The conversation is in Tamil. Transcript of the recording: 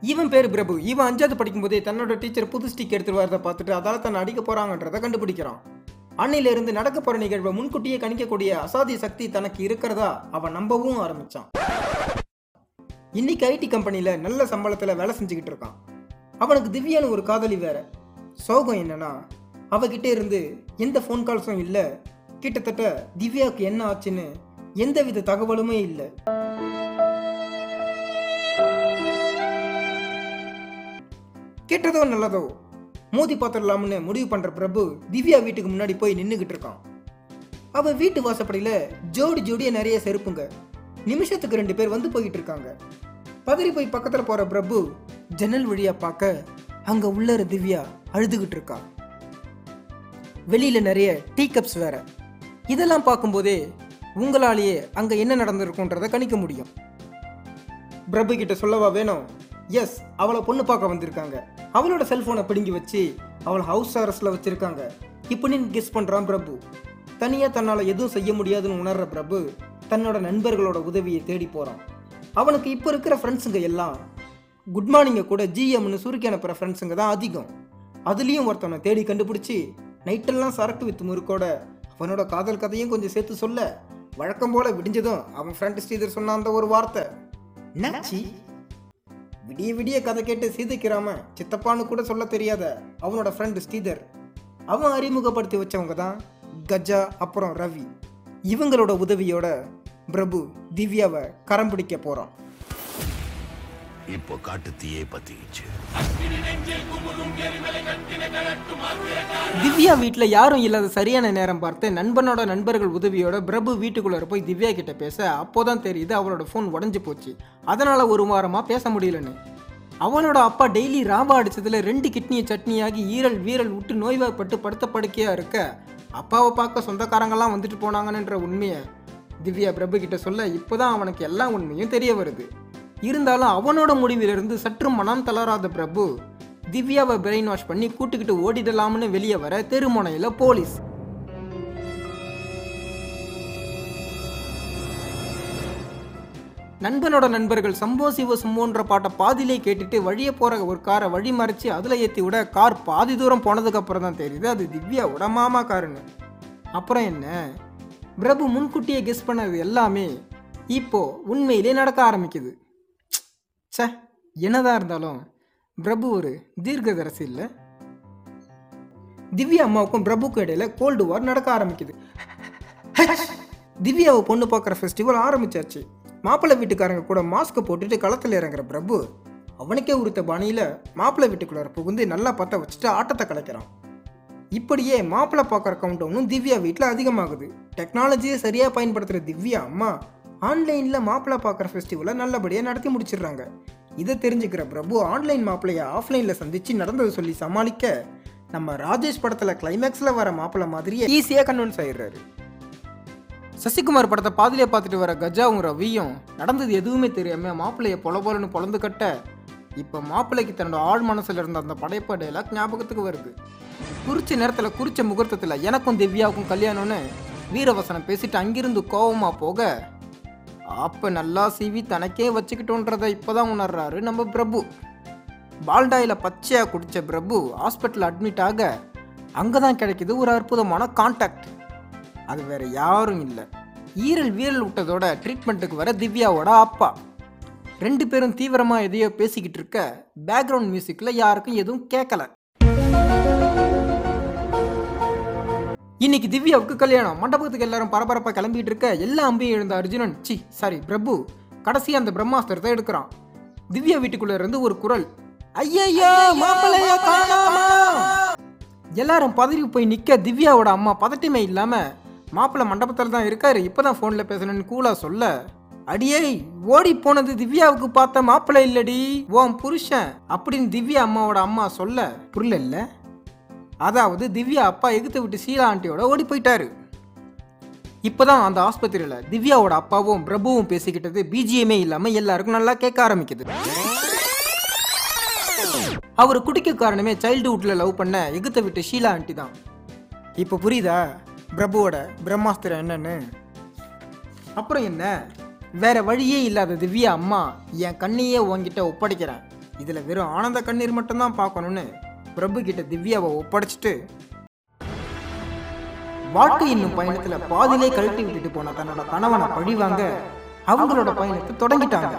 இவன் பேர் பிரபு. இவன் அஞ்சாவது படிக்கும்போதே தன்னோட டீச்சர் புது ஸ்டிக் எடுத்துட்டு வரதை பார்த்துட்டு அதால தன்னை அடிக்க போறாங்கன்றதை கண்டுபிடிக்கிறான். அன்னையில இருந்து நடக்க போற நிகழ்வை முன்கூட்டியே கணிக்கக்கூடிய அசாதிய சக்தி தனக்கு இருக்கிறதா அவன் நம்பவும் ஆரம்பிச்சான். இன்னைக்கு ஐடி கம்பெனில நல்ல சம்பளத்துல வேலை செஞ்சுக்கிட்டு இருக்கான். அவனுக்கு திவ்யான்னு ஒரு காதலி வேற. சோகம் என்னன்னா அவகிட்ட இருந்து எந்த ஃபோன் கால்ஸும் இல்லை. கிட்டத்தட்ட திவ்யாவுக்கு என்ன ஆச்சுன்னு எந்தவித தகவலுமே இல்லை. கெட்டதோ நல்லதோ? மோதி பார்த்துடலாம்னு முடிவு பண்ற பிரபு திவ்யா வீட்டுக்கு முன்னாடி போய் நின்றுக்கிட்டு இருக்கான். அவ வீட்டு வாசப்படியில ஜோடி ஜோடியாக நிறைய செருப்புங்க. நிமிஷத்துக்கு ரெண்டு பேர் வந்து போயிட்டு இருக்காங்க. பதறி போய் பக்கத்துல போற பிரபு ஜன்னல் வழியா பார்க்க அங்க உள்ளற திவ்யா அழுதுகிட்டு இருக்கா. வெளியில நிறைய டீ கப்ஸ் வேற. இதெல்லாம் பார்க்கும்போதே உங்களாலேயே அங்க என்ன நடந்திருக்குன்றதை கணிக்க முடியும். பிரபு கிட்ட சொல்லவா வேணும்? எஸ் அவளை பொண்ணு பார்க்க வந்திருக்காங்க. அவளோட செல்போனை பிடுங்கி வச்சு அவளை ஹவுஸ் அரெஸ்ட்ல வச்சிருக்காங்க. இப்படின்னு கெஸ் பண்றான் பிரபு. தனியா தன்னால எதுவும் செய்ய முடியாதுன்னு உணர்ற பிரபு தன்னோட நண்பர்களோட உதவியை தேடி போறான். அவனுக்கு இப்போ இருக்கிற ஃப்ரெண்ட்ஸுங்க எல்லாம் குட் மார்னிங்கை கூட ஜிஎம்னு சுருக்கி அனுப்புகிற ஃப்ரெண்ட்ஸுங்க தான் அதிகம். அதுலேயும் ஒருத்தவனை தேடி கண்டுபிடிச்சி நைட்டெல்லாம் சரக்கு வித்து முறுக்கோட அவனோட காதல் கதையும் கொஞ்சம் சேர்த்து சொல்ல. வழக்கம் போல விடிஞ்சதும் அவன் ஃப்ரெண்ட் ஸ்ரீதர் சொன்ன அந்த ஒரு வார்த்தை. நச்சி விடிய விடிய கதை கேட்டு சீதைக்கிறாம சித்தப்பான்னு கூட சொல்ல தெரியாத அவனோட ஃப்ரெண்டு ஸ்ரீதர். அவன் அறிமுகப்படுத்தி வச்சவங்க தான் கஜா அப்புறம் ரவி. இவங்களோட உதவியோட பிரபு திவ்யாவை கரம் பிடிக்க போறான். இப்போ காட்டு தீயே பத்திக்கிச்சு. திவ்யா வீட்டில் யாரும் இல்லாத சரியான நேரம் பார்த்து நண்பனோட நண்பர்கள் உதவியோட பிரபு வீட்டுக்குள்ளார போய் திவ்யா கிட்ட பேச அப்போதான் தெரியுது அவளோட ஃபோன் உடஞ்சி போச்சு. அதனால ஒரு வாரமாக பேச முடியலன்னு. அவனோட அப்பா டெய்லி ராபா அடித்ததில் ரெண்டு கிட்னியை சட்னியாகி ஈரல் வீரல் விட்டு நோய்வாய்ப்பட்டு படுத்த படுக்கையாக இருக்க அப்பாவை பார்க்க சொந்தக்காரங்கெல்லாம் வந்துட்டு போனாங்கன்ற உண்மையை திவ்யா பிரபு கிட்ட சொல்ல இப்போதான் அவனுக்கு எல்லா உண்மையும் தெரிய வருது. இருந்தாலும் அவனோட முடிவிலிருந்து சற்று மனம் தளராத பிரபு திவ்யாவை பிரெயின் வாஷ் பண்ணி கூட்டுக்கிட்டு ஓடிடலாம்னு வெளியே வர தெருமுனையில் போலீஸ். நண்பனோட நண்பர்கள் சம்போ சிவ சம்போன்ற பாட்டை பாதியிலே கேட்டுட்டு வழியே போற ஒரு காரை வழி மறைச்சு அதுல ஏத்தி விட கார் பாதி தூரம் போனதுக்கு அப்புறம் தான் தெரியுது. அது திவ்யாவோட மாமா காருன்னு அப்புறம் என்ன? பிரபு முன்கூட்டியே கெஸ் பண்ணது எல்லாமே இப்போ உண்மையிலே நடக்க ஆரம்பிக்குது. ச்சே என்னதான் இருந்தாலும் பிரபு ஒரு தீர்க்கதரசி இல்லை. திவ்யா அம்மாவுக்கும் பிரபுக்கும் இடையில கோல்டு வார் நடக்க ஆரம்பிக்குது. திவ்யாவை பொண்ணு பார்க்குற ஃபெஸ்டிவல் ஆரம்பிச்சாச்சு. மாப்பிள்ளை வீட்டுக்காரங்க கூட மாஸ்க்கை போட்டுட்டு களத்தில் இறங்குற பிரபு அவனுக்கே உறுத்த பாணியில் மாப்பிள்ளை வீட்டுக்குள்ளார புகுந்து நல்லா பார்த்தா வச்சுட்டு ஆட்டத்தை கலைக்கிறான். இப்படியே மாப்பிள்ளை பார்க்குற கவுண்டவுனும் திவ்யா வீட்டில் அதிகமாகுது. டெக்னாலஜியை சரியாக பயன்படுத்துகிற திவ்யா அம்மா ஆன்லைனில் மாப்பிள்ளை பார்க்குற ஃபெஸ்டிவலை நல்லபடியாக நடத்தி முடிச்சிடுறாங்க. இதை தெரிஞ்சுக்கிற பிரபு ஆன்லைன் மாப்பிள்ளையை ஆஃப்லைனில் சந்தித்து நடந்ததை சொல்லி சமாளிக்க நம்ம ராஜேஷ் படத்தில் கிளைமேக்ஸில் வர மாப்பிள்ளை மாதிரியே ஈஸியாக கன்வின்ஸ் ஆயிடுறாரு. சசிகுமார் படத்தை பாதிலே பார்த்துட்டு வர கஜாவும் ரவியும் நடந்தது எதுவுமே தெரியாமல் மாப்பிள்ளையை பொல பொலன்னு பொழந்து கட்ட இப்போ மாப்பிள்ளைக்கு தன்னோட ஆழ் மனசுல இருந்த அந்த படைப்ப டைலாக் ஞாபகத்துக்கு வருது. குறிச்ச நேரத்தில் குறிச்ச முகூர்த்தத்தில் எனக்கும் திவ்யாவுக்கும் கல்யாணம்னு வீரவசனம் பேசிட்டு அங்கிருந்து கோபமாக போக அப்போ நல்லா சீவி தனக்கே வச்சுக்கிட்டோன்றதை இப்போதான் உணர்றாரு நம்ம பிரபு. பால்டாயில் பச்சையாக குடித்த பிரபு ஹாஸ்பிட்டல் அட்மிட் ஆக அங்கே தான் கிடைக்கிது ஒரு அற்புதமான கான்டாக்ட் அது வேற யாரும் இல்லை. ஈரல் வீரல் விட்டதோட ட்ரீட்மெண்ட்டுக்கு வர திவ்யாவோட அப்பா. ரெண்டு பேரும் தீவிரமாக எதையோ பேசிக்கிட்டு இருக்க பேக்ரவுண்ட் மியூசிக்கில் யாருக்கும் எதுவும் கேட்கல இன்னைக்கு திவ்யாவுக்கு கல்யாணம். மண்டபத்துக்கு எல்லாரும் பரபரப்பாக கிளம்பிட்டு இருக்க எல்லா அம்பையும் எழுந்த அர்ஜுனன் சி சாரி பிரபு கடைசி அந்த பிரம்மாஸ்திரத்தை எடுக்கிறான். திவ்யா வீட்டுக்குள்ள இருந்து ஒரு குரல் ஐயையோ மாப்பிள்ளைய காணோமா? எல்லாரும் பதறி போய் நிக்க திவ்யாவோட அம்மா பதட்டமே இல்லாம மாப்பிள்ளை மண்டபத்தில் தான் இருக்காரு இப்பதான் ஃபோன்ல பேசணும்னு கூலா சொல்ல அடியே ஓடி போனது திவ்யாவுக்கு பார்த்த மாப்பிள்ளை இல்லடி உன் புருஷன் அப்படின்னு திவ்யா அம்மாவோட அம்மா சொல்ல புரியல இல்ல அதாவது திவ்யா அப்பா எகுத்து விட்டு சீலா ஆண்டியோட ஓடி போயிட்டாரு. இப்போதான் அந்த ஆஸ்பத்திரியில் திவ்யாவோட அப்பாவும் பிரபுவும் பேசிக்கிட்டது பிஜிஎமே இல்லாமல் எல்லாருக்கும் நல்லா கேட்க ஆரம்பிக்குது. அவர் குடிக்க காரணமே சைல்டுஹுட்டில் லவ் பண்ண எகுத்த விட்டு ஷீலா ஆண்டி தான். இப்போ புரியுதா? பிரபுவோட பிரம்மாஸ்திரம் என்னன்னு? அப்புறம் என்ன? வேற வழியே இல்லாத திவ்யா அம்மா என் கண்ணையே உங்ககிட்ட ஒப்படைக்கிறேன். இதில் வெறும் ஆனந்த கண்ணீர் மட்டும்தான் பார்க்கணும்னு பிரபு கிட்ட திவ்யாவை ஒப்படைச்சிட்டு வாழ்க்கை என்னும் பயணத்தில் பாதியிலே கழட்டி விட்டுட்டு போன தன்னோட கணவனை பழிவாங்க அவங்களோட பயணத்தை தொடங்கிட்டாங்க.